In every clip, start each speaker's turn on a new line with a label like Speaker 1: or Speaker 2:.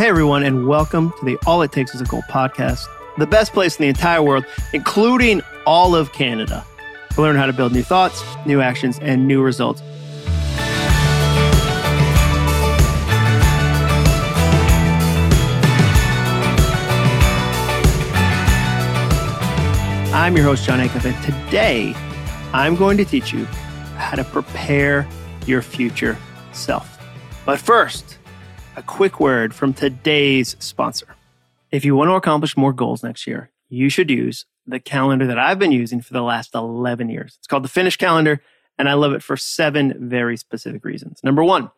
Speaker 1: Hey, everyone, and welcome to the All It Takes is a Goal podcast, the best place in the entire world, including all of Canada, to learn how to build new thoughts, new actions, and new results. I'm your host, Jon Acuff, and today I'm going to teach you how to prepare your future self. But first, a quick word from today's sponsor. If you want to accomplish more goals next year, you should use the calendar that I've been using for the last 11 years. It's called the Finish Calendar, and I love it for seven very specific reasons. Number one,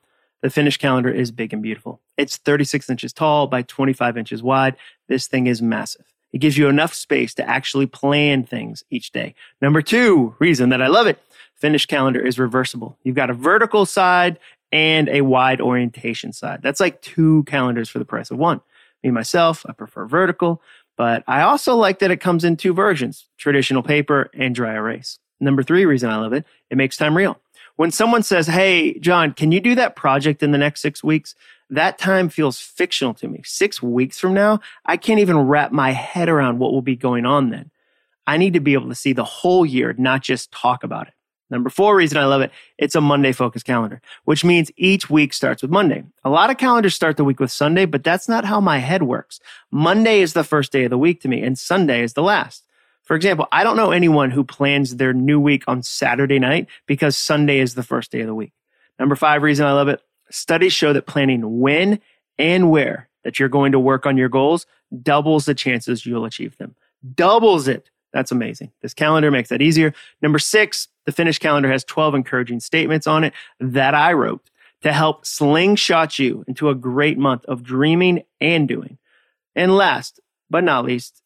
Speaker 1: the Finish Calendar is big and beautiful. It's 36 inches tall by 25 inches wide. This thing is massive. It gives you enough space to actually plan things each day. Number two reason that I love it, Finish Calendar is reversible. You've got a vertical side and a wide orientation side. That's like two calendars for the price of one. Me, myself, I prefer vertical, but I also like that it comes in two versions, traditional paper and dry erase. Number three reason I love it, it makes time real. When someone says, Hey, Jon, can you do that project in the next six weeks? that time feels fictional to me. Six weeks from now, I can't even wrap my head around what will be going on then. I need to be able to see the whole year, not just talk about it. Number four reason I love it, it's a Monday focused calendar, which means each week starts with Monday. A lot of calendars start the week with Sunday, but that's not how my head works. Monday is the first day of the week to me, and Sunday is the last. For example, I don't know anyone who plans their new week on Saturday night because Sunday is the first day of the week. Number five reason I love it, Studies show that planning when and where that you're going to work on your goals doubles the chances you'll achieve them. Doubles it. That's amazing. This calendar makes that easier. Number six, the Finish calendar has 12 encouraging statements on it that I wrote to help slingshot you into a great month of dreaming and doing. And last but not least,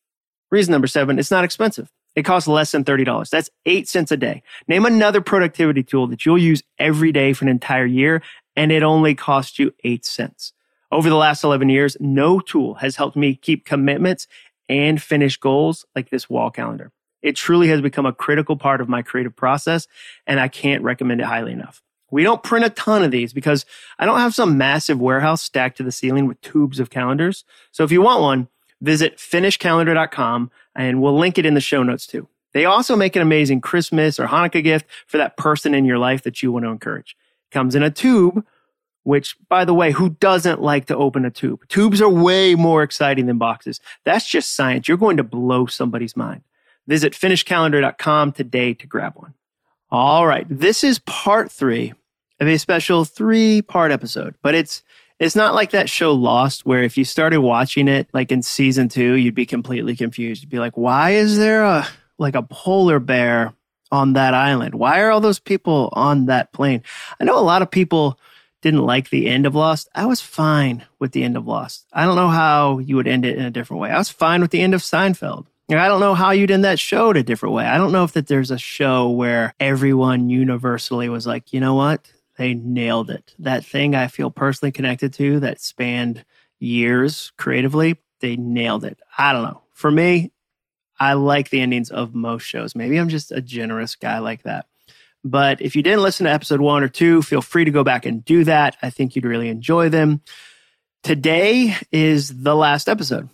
Speaker 1: reason number seven, it's not expensive. It costs less than $30. That's eight cents a day. Name another productivity tool that you'll use every day for an entire year and it only costs you eight cents. Over the last 11 years, no tool has helped me keep commitments and finish goals like this wall calendar. It truly has become a critical part of my creative process, and I can't recommend it highly enough. We don't print a ton of these because I don't have some massive warehouse stacked to the ceiling with tubes of calendars. So if you want one, visit finishcalendar.com and we'll link it in the show notes too. They also make an amazing Christmas or Hanukkah gift for that person in your life that you want to encourage comes in a tube, which, by the way, who doesn't like to open a tube? Tubes are way more exciting than boxes. That's just science. You're going to blow somebody's mind. Visit finishcalendar.com today to grab one. All right. This is part three of a special three part episode, but it's, it's not like that show Lost, where if you started watching it like in season two, you'd be completely confused. You'd be like, why is there a, like a polar bear on that island? Why are all those people on that plane? I know a lot of people didn't like the end of Lost. I was fine with the end of Lost. I don't know how you would end it in a different way. I was fine with the end of Seinfeld. I don't know how you'd end that show in a different way. I don't know if that there's a show where everyone universally was like, you know what? They nailed it. That thing I feel personally connected to that spanned years creatively, they nailed it. I don't know. For me, I like the endings of most shows. Maybe I'm just a generous guy like that. But if you didn't listen to episode one or two, feel free to go back and do that. I think you'd really enjoy them. Today is the last episode.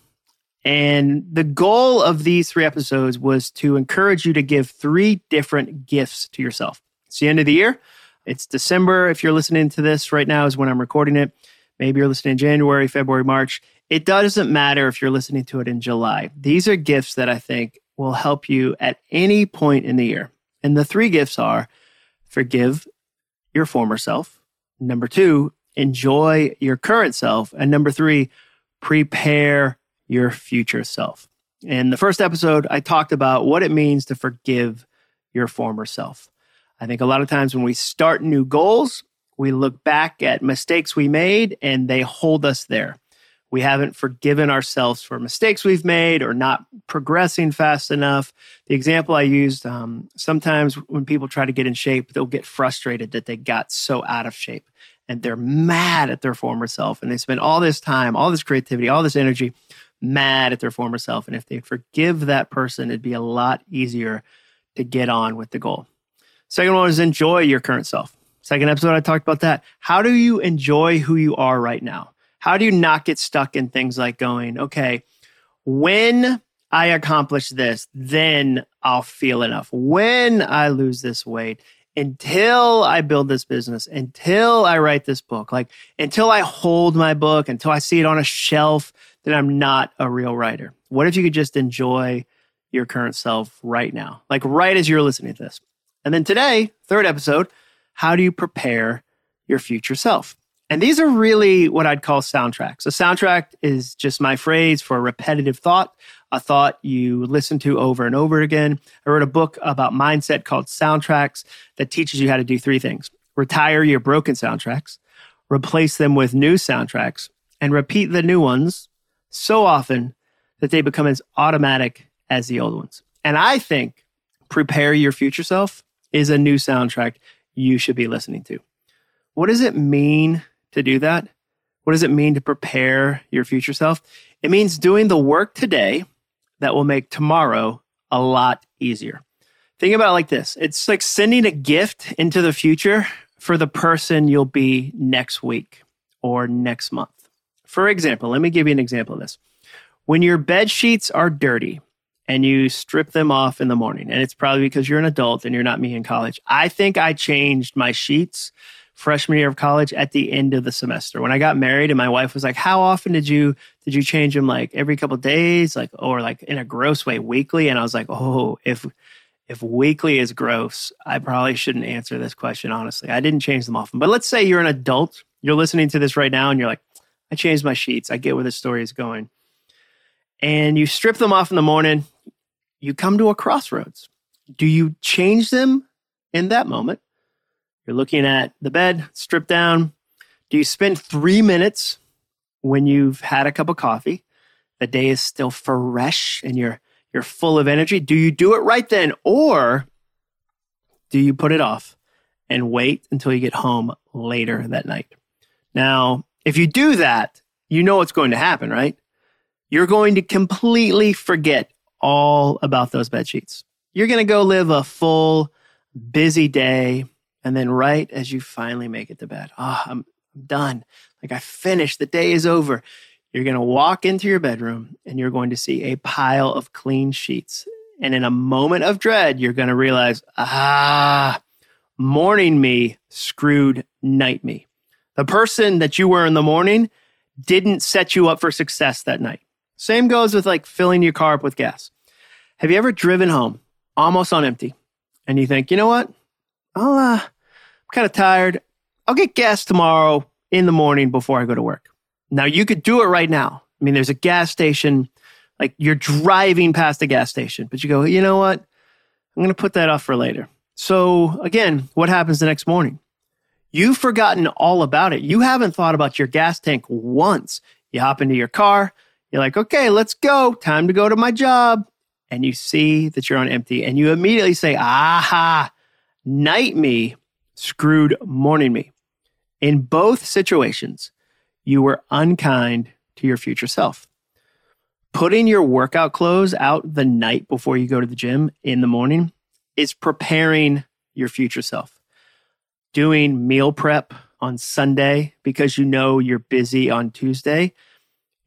Speaker 1: And the goal of these three episodes was to encourage you to give three different gifts to yourself. It's the end of the year. It's December. If you're listening to this right now, is when I'm recording it. Maybe you're listening in January, February, March. It doesn't matter if you're listening to it in July. These are gifts that I think will help you at any point in the year. And the three gifts are forgive your former self. Number two, enjoy your current self. And number three, prepare your future self. In the first episode, I talked about what it means to forgive your former self. I think a lot of times when we start new goals, we look back at mistakes we made and they hold us there we haven't forgiven ourselves for mistakes we've made or not progressing fast enough. The example I used um, sometimes when people try to get in shape, they'll get frustrated that they got so out of shape and they're mad at their former self and they spend all this time, all this creativity, all this energy mad at their former self. And if they forgive that person, it'd be a lot easier to get on with the goal. Second one is enjoy your current self. Second episode, I talked about that. How do you enjoy who you are right now? How do you not get stuck in things like going, okay, when I accomplish this, then I'll feel enough. When I lose this weight, until I build this business, until I write this book, like until I hold my book, until I see it on a shelf, then I'm not a real writer. What if you could just enjoy your current self right now, like right as you're listening to this? And then today, third episode, how do you prepare your future self? And these are really what I'd call soundtracks. A soundtrack is just my phrase for a repetitive thought, a thought you listen to over and over again. I wrote a book about mindset called Soundtracks that teaches you how to do three things retire your broken soundtracks, replace them with new soundtracks, and repeat the new ones so often that they become as automatic as the old ones. And I think Prepare Your Future Self is a new soundtrack you should be listening to. What does it mean to do that? What does it mean to prepare your future self? It means doing the work today that will make tomorrow a lot easier. Think about it like this it's like sending a gift into the future for the person you'll be next week or next month. For example, let me give you an example of this. When your bed sheets are dirty and you strip them off in the morning, and it's probably because you're an adult and you're not me in college. I think I changed my sheets freshman year of college at the end of the semester. When i got married and my wife was like how often did you did you change them? Like every couple days? Like or like in a gross way weekly? And i was like oh if if weekly is gross i probably shouldn't answer this question honestly. I didn't change them often. But let's say you're an adult you're listening to this right now and you're like i changed my sheets. I get where the story is going. And you strip them off in the morning you come to a crossroads. Do you change them in that moment you're looking at the bed, stripped down. Do you spend three minutes when you've had a cup of coffee? The day is still fresh and you're you're full of energy. Do you do it right then, or do you put it off and wait until you get home later that night? Now, if you do that, you know what's going to happen, right? You're going to completely forget all about those bed sheets. You're going to go live a full, busy day and then right as you finally make it to bed, ah, oh, I'm, done. Like I finished, the day is over. You're going to walk into your bedroom and you're going to see a pile of clean sheets. And in a moment of dread, you're going to realize, ah, morning me screwed night me. The person that you were in the morning didn't set you up for success that night. Same goes with like filling your car up with gas. Have you ever driven home almost on empty and you think, you know what? I'll, uh, kind of tired. I'll get gas tomorrow in the morning before I go to work. Now you could do it right now. I mean, there's a gas station, like you're driving past a gas station, but you go, you know what? I'm going to put that off for later. So again, what happens the next morning? You've forgotten all about it. You haven't thought about your gas tank once. You hop into your car. You're like, okay, let's go. Time to go to my job. And you see that you're on empty and you immediately say, aha, night me screwed morning me. In both situations, you were unkind to your future self. Putting your workout clothes out the night before you go to the gym in the morning is preparing your future self. Doing meal prep on Sunday because you know you're busy on Tuesday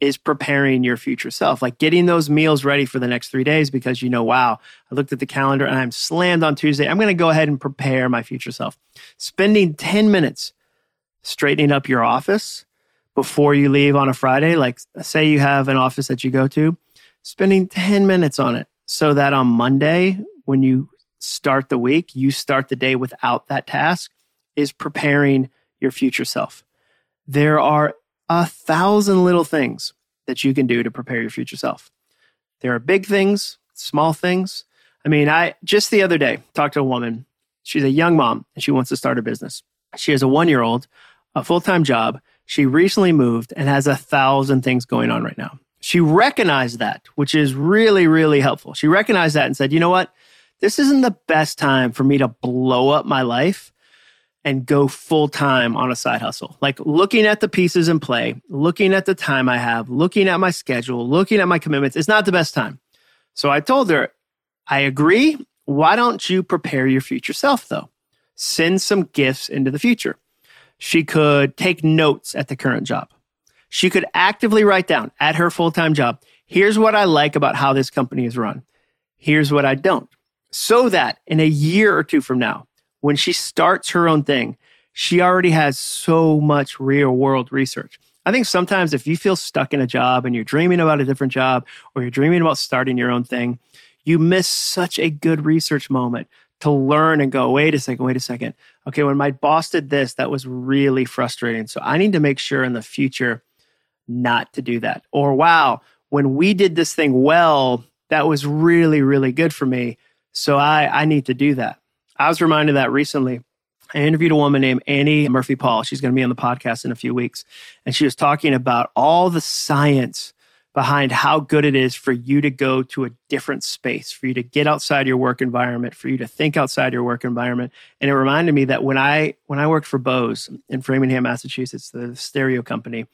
Speaker 1: is preparing your future self, like getting those meals ready for the next three days because you know, wow, I looked at the calendar and I'm slammed on Tuesday. I'm going to go ahead and prepare my future self. Spending 10 minutes straightening up your office before you leave on a Friday, like say you have an office that you go to, spending 10 minutes on it so that on Monday, when you start the week, you start the day without that task is preparing your future self. There are a thousand little things that you can do to prepare your future self. There are big things, small things. I mean, I just the other day talked to a woman. She's a young mom and she wants to start a business. She has a one year old, a full time job. She recently moved and has a thousand things going on right now. She recognized that, which is really, really helpful. She recognized that and said, you know what? This isn't the best time for me to blow up my life and go full time on a side hustle. Like looking at the pieces in play, looking at the time I have, looking at my schedule, looking at my commitments, it's not the best time. So I told her, I agree. Why don't you prepare your future self though? Send some gifts into the future. She could take notes at the current job. She could actively write down at her full time job, here's what I like about how this company is run. Here's what I don't. So that in a year or two from now, when she starts her own thing, she already has so much real world research. I think sometimes if you feel stuck in a job and you're dreaming about a different job or you're dreaming about starting your own thing, you miss such a good research moment to learn and go, wait a second, wait a second. Okay, when my boss did this, that was really frustrating. So I need to make sure in the future not to do that. Or, wow, when we did this thing well, that was really, really good for me. So I, I need to do that. I was reminded of that recently. I interviewed a woman named Annie Murphy Paul. She's going to be on the podcast in a few weeks. And she was talking about all the science behind how good it is for you to go to a different space, for you to get outside your work environment, for you to think outside your work environment. And it reminded me that when I when I worked for Bose in Framingham, Massachusetts, the stereo company,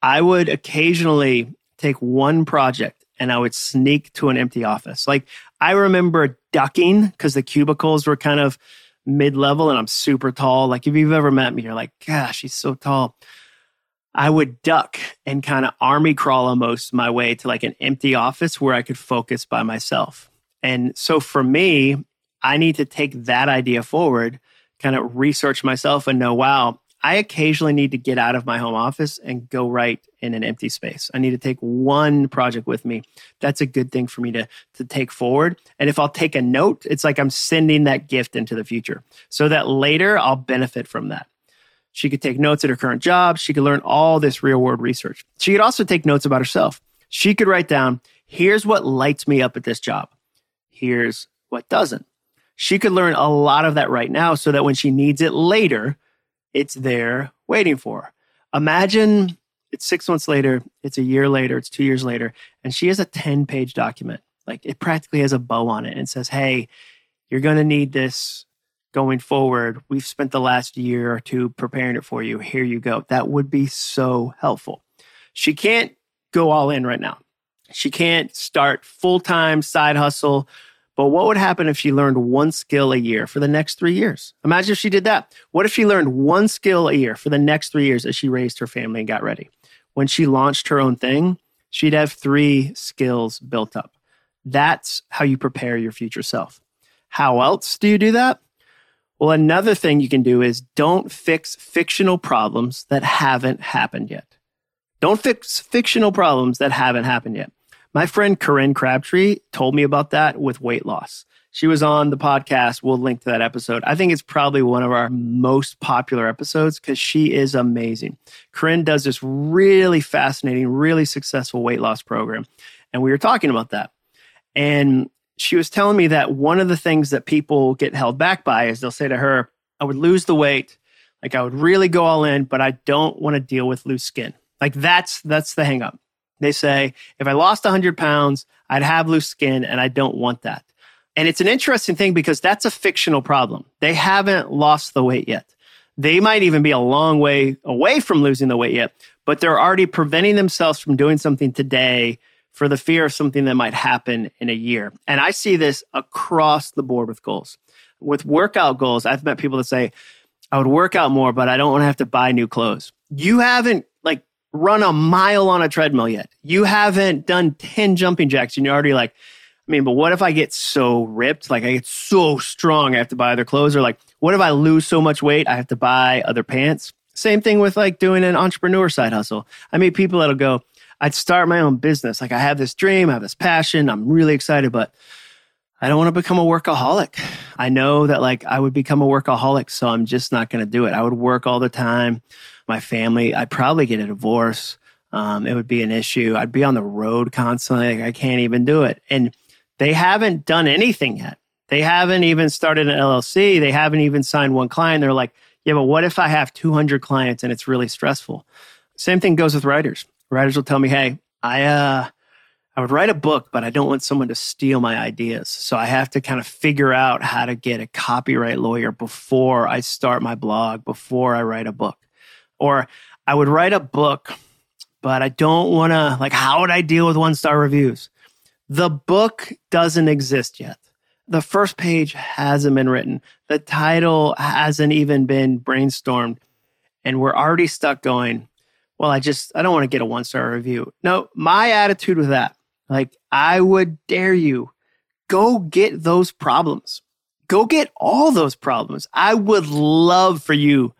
Speaker 1: I would occasionally take one project and I would sneak to an empty office. Like I remember ducking because the cubicles were kind of mid level and I'm super tall. Like if you've ever met me, you're like, gosh, he's so tall. I would duck and kind of army crawl almost my way to like an empty office where I could focus by myself. And so for me, I need to take that idea forward, kind of research myself and know, wow, I occasionally need to get out of my home office and go right in an empty space. I need to take one project with me. That's a good thing for me to, to take forward. And if I'll take a note, it's like I'm sending that gift into the future so that later I'll benefit from that. She could take notes at her current job. She could learn all this real world research. She could also take notes about herself. She could write down, here's what lights me up at this job. Here's what doesn't. She could learn a lot of that right now so that when she needs it later, it's there waiting for. Imagine it's six months later, it's a year later, it's two years later, and she has a 10 page document. Like it practically has a bow on it and says, Hey, you're going to need this going forward, we've spent the last year or two preparing it for you. Here you go. That would be so helpful. She can't go all in right now. She can't start full time side hustle. But what would happen if she learned one skill a year for the next three years? Imagine if she did that. What if she learned one skill a year for the next three years as she raised her family and got ready? When she launched her own thing, she'd have three skills built up. That's how you prepare your future self. How else do you do that? Well, another thing you can do is don't fix fictional problems that haven't happened yet. Don't fix fictional problems that haven't happened yet. My friend Corinne Crabtree told me about that with weight loss. She was on the podcast. We'll link to that episode. I think it's probably one of our most popular episodes because she is amazing. Corinne does this really fascinating, really successful weight loss program. And we were talking about that. And she was telling me that one of the things that people get held back by is they'll say to her, I would lose the weight, like I would really go all in, but I don't want to deal with loose skin. Like that's that's the hangup. They say, if I lost 100 pounds, I'd have loose skin, and I don't want that. And it's an interesting thing because that's a fictional problem. They haven't lost the weight yet. They might even be a long way away from losing the weight yet, but they're already preventing themselves from doing something today for the fear of something that might happen in a year. And I see this across the board with goals. With workout goals, I've met people that say, I would work out more, but I don't want to have to buy new clothes. You haven't like run a mile on a treadmill yet. You haven't done 10 jumping jacks and you're already like, I mean, but what if I get so ripped? Like I get so strong, I have to buy other clothes. Or like, what if I lose so much weight, I have to buy other pants? Same thing with like doing an entrepreneur side hustle. I meet people that'll go, I'd start my own business. Like I have this dream, I have this passion, I'm really excited, but I don't want to become a workaholic. I know that like I would become a workaholic, so I'm just not going to do it. I would work all the time. My family, I'd probably get a divorce. Um, it would be an issue. I'd be on the road constantly. Like, I can't even do it. And they haven't done anything yet. They haven't even started an LLC. They haven't even signed one client. They're like, yeah, but what if I have 200 clients and it's really stressful? Same thing goes with writers writers will tell me, "Hey, I uh, I would write a book, but I don't want someone to steal my ideas. So I have to kind of figure out how to get a copyright lawyer before I start my blog, before I write a book. Or I would write a book, but I don't want to, like, how would I deal with one star reviews? The book doesn't exist yet. The first page hasn't been written. The title hasn't even been brainstormed. And we're already stuck going, well, I just, I don't want to get a one star review. No, my attitude with that, like, I would dare you go get those problems. Go get all those problems. I would love for you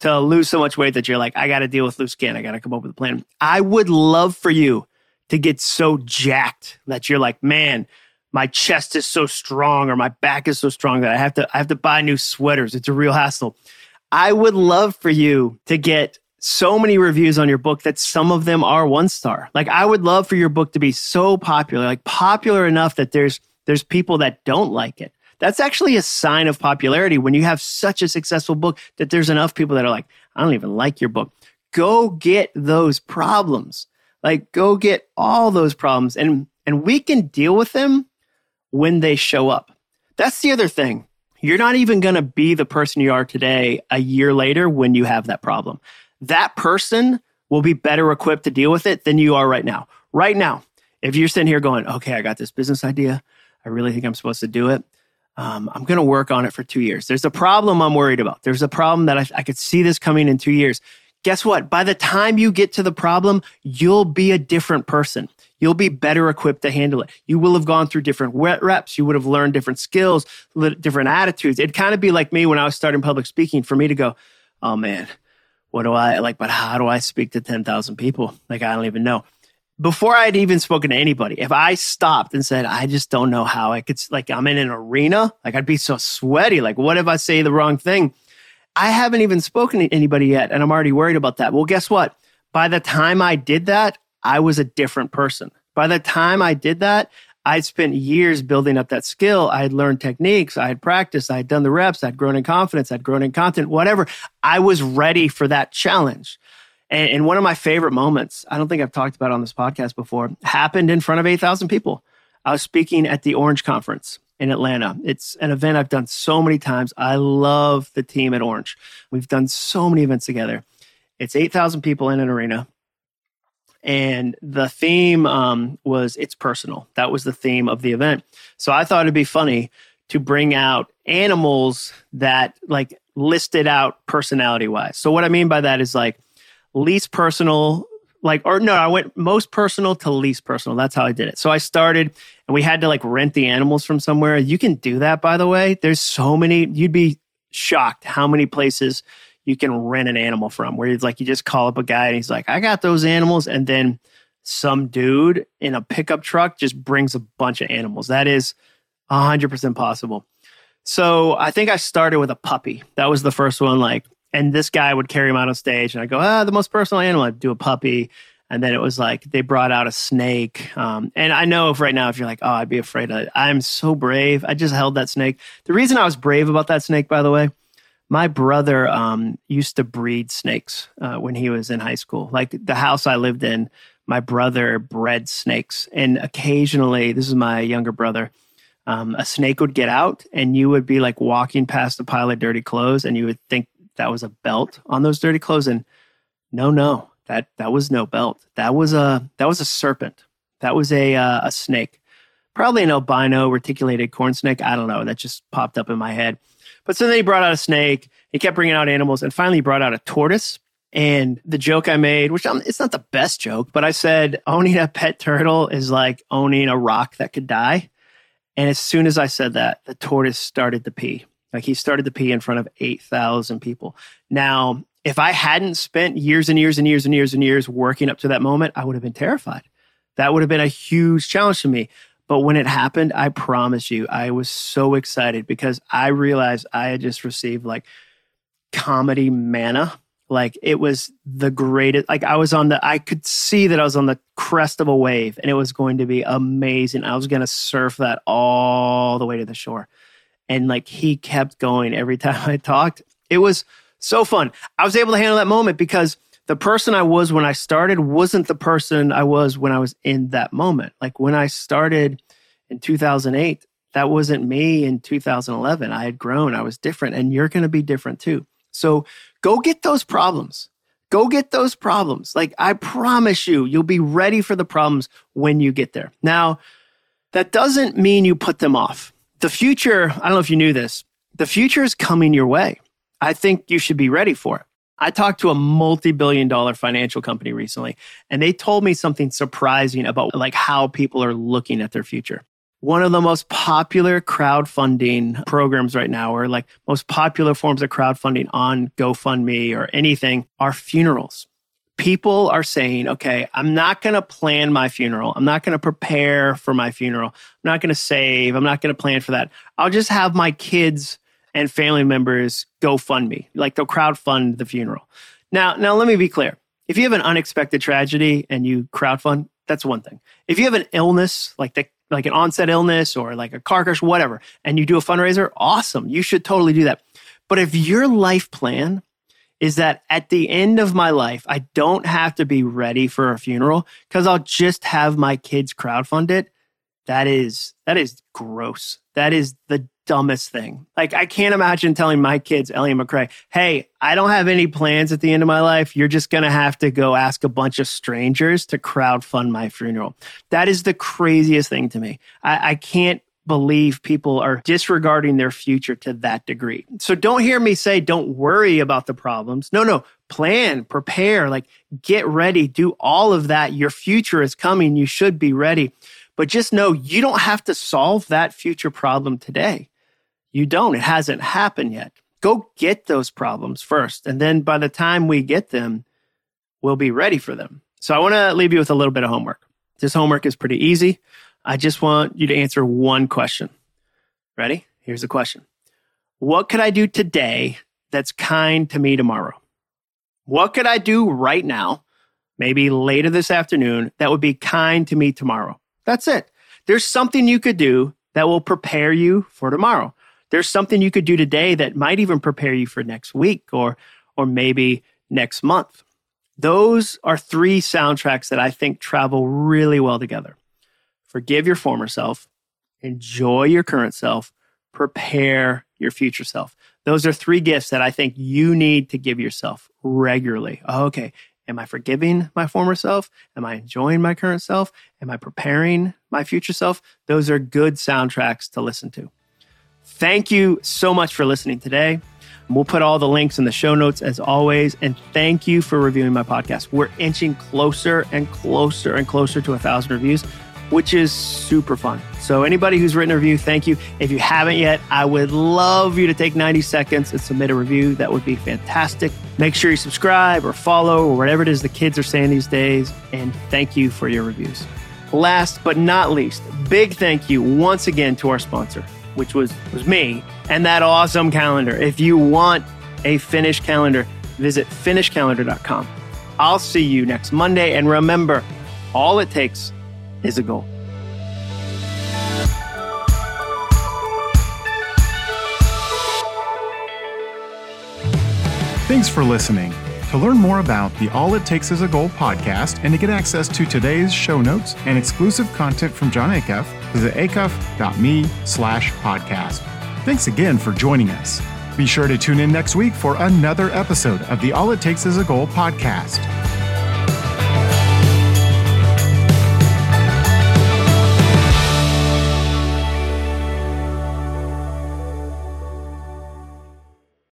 Speaker 1: to lose so much weight that you're like, I got to deal with loose skin. I got to come up with a plan. I would love for you to get so jacked that you're like, man, my chest is so strong or my back is so strong that I have to I have to buy new sweaters. It's a real hassle. I would love for you to get so many reviews on your book that some of them are one star. Like I would love for your book to be so popular, like popular enough that there's there's people that don't like it. That's actually a sign of popularity when you have such a successful book that there's enough people that are like, I don't even like your book. Go get those problems. Like go get all those problems and and we can deal with them when they show up. That's the other thing. You're not even going to be the person you are today a year later when you have that problem. That person will be better equipped to deal with it than you are right now. Right now, if you're sitting here going, okay, I got this business idea. I really think I'm supposed to do it. Um, I'm going to work on it for two years. There's a problem I'm worried about. There's a problem that I, I could see this coming in two years. Guess what? By the time you get to the problem, you'll be a different person you'll be better equipped to handle it. You will have gone through different reps. You would have learned different skills, different attitudes. It'd kind of be like me when I was starting public speaking for me to go, oh man, what do I like? But how do I speak to 10,000 people? Like, I don't even know. Before I had even spoken to anybody, if I stopped and said, I just don't know how I could, like, I'm in an arena, like, I'd be so sweaty. Like, what if I say the wrong thing? I haven't even spoken to anybody yet, and I'm already worried about that. Well, guess what? By the time I did that, I was a different person. By the time I did that, I'd spent years building up that skill. I had learned techniques. I had practiced. I had done the reps. I'd grown in confidence. I'd grown in content, whatever. I was ready for that challenge. And, and one of my favorite moments, I don't think I've talked about on this podcast before, happened in front of 8,000 people. I was speaking at the Orange Conference in Atlanta. It's an event I've done so many times. I love the team at Orange. We've done so many events together. It's 8,000 people in an arena and the theme um, was it's personal. That was the theme of the event. So I thought it'd be funny to bring out animals that like listed out personality wise. So what I mean by that is like least personal, like or no, I went most personal to least personal. That's how I did it. So I started and we had to like rent the animals from somewhere. You can do that by the way. There's so many you'd be shocked how many places you can rent an animal from where it's like you just call up a guy and he's like, I got those animals. And then some dude in a pickup truck just brings a bunch of animals. That is 100% possible. So I think I started with a puppy. That was the first one. Like, and this guy would carry him out on stage and I go, ah, the most personal animal. I'd do a puppy. And then it was like they brought out a snake. Um, and I know if right now, if you're like, oh, I'd be afraid of it. I'm so brave. I just held that snake. The reason I was brave about that snake, by the way, my brother um, used to breed snakes uh, when he was in high school. Like the house I lived in, my brother bred snakes. And occasionally, this is my younger brother, um, a snake would get out and you would be like walking past a pile of dirty clothes and you would think that was a belt on those dirty clothes. And no, no, that, that was no belt. That was a, that was a serpent. That was a, uh, a snake, probably an albino reticulated corn snake. I don't know. That just popped up in my head. But so then he brought out a snake. He kept bringing out animals, and finally he brought out a tortoise. And the joke I made, which I'm, it's not the best joke, but I said owning a pet turtle is like owning a rock that could die. And as soon as I said that, the tortoise started to pee. Like he started to pee in front of 8,000 people. Now, if I hadn't spent years and years and years and years and years working up to that moment, I would have been terrified. That would have been a huge challenge to me. But when it happened, I promise you, I was so excited because I realized I had just received like comedy manna. Like it was the greatest. Like I was on the, I could see that I was on the crest of a wave and it was going to be amazing. I was going to surf that all the way to the shore. And like he kept going every time I talked. It was so fun. I was able to handle that moment because the person I was when I started wasn't the person I was when I was in that moment. Like when I started in 2008, that wasn't me in 2011. I had grown, I was different, and you're going to be different too. So go get those problems. Go get those problems. Like I promise you, you'll be ready for the problems when you get there. Now, that doesn't mean you put them off. The future, I don't know if you knew this, the future is coming your way. I think you should be ready for it. I talked to a multi-billion dollar financial company recently and they told me something surprising about like how people are looking at their future. One of the most popular crowdfunding programs right now or like most popular forms of crowdfunding on GoFundMe or anything are funerals. People are saying, okay, I'm not going to plan my funeral. I'm not going to prepare for my funeral. I'm not going to save. I'm not going to plan for that. I'll just have my kids and family members go fund me, like they'll crowd fund the funeral. Now, now let me be clear. If you have an unexpected tragedy and you crowdfund, that's one thing. If you have an illness, like the like an onset illness or like a car crash, whatever, and you do a fundraiser, awesome. You should totally do that. But if your life plan is that at the end of my life, I don't have to be ready for a funeral because I'll just have my kids crowdfund it, that is that is gross. That is the dumbest thing. Like I can't imagine telling my kids, Ellie and McRae, hey, I don't have any plans at the end of my life. You're just gonna have to go ask a bunch of strangers to crowd fund my funeral. That is the craziest thing to me. I, I can't believe people are disregarding their future to that degree. So don't hear me say don't worry about the problems. No, no, plan, prepare, like get ready, do all of that. Your future is coming. You should be ready. But just know you don't have to solve that future problem today. You don't. It hasn't happened yet. Go get those problems first. And then by the time we get them, we'll be ready for them. So I want to leave you with a little bit of homework. This homework is pretty easy. I just want you to answer one question. Ready? Here's the question What could I do today that's kind to me tomorrow? What could I do right now, maybe later this afternoon, that would be kind to me tomorrow? That's it. There's something you could do that will prepare you for tomorrow. There's something you could do today that might even prepare you for next week or or maybe next month. Those are three soundtracks that I think travel really well together. Forgive your former self, enjoy your current self, prepare your future self. Those are three gifts that I think you need to give yourself regularly. Oh, okay, Am I forgiving my former self? Am I enjoying my current self? Am I preparing my future self? Those are good soundtracks to listen to. Thank you so much for listening today. We'll put all the links in the show notes as always. And thank you for reviewing my podcast. We're inching closer and closer and closer to a thousand reviews which is super fun. So, anybody who's written a review, thank you. If you haven't yet, I would love you to take 90 seconds and submit a review. That would be fantastic. Make sure you subscribe or follow or whatever it is the kids are saying these days. And thank you for your reviews. Last but not least, big thank you once again to our sponsor, which was, was me and that awesome calendar. If you want a finished calendar, visit finishcalendar.com. I'll see you next Monday. And remember, all it takes is a goal.
Speaker 2: Thanks for listening. To learn more about the All It Takes Is a Goal podcast and to get access to today's show notes and exclusive content from Jon Acuff, visit acuff.me slash podcast. Thanks again for joining us. Be sure to tune in next week for another episode of the All It Takes Is a Goal podcast.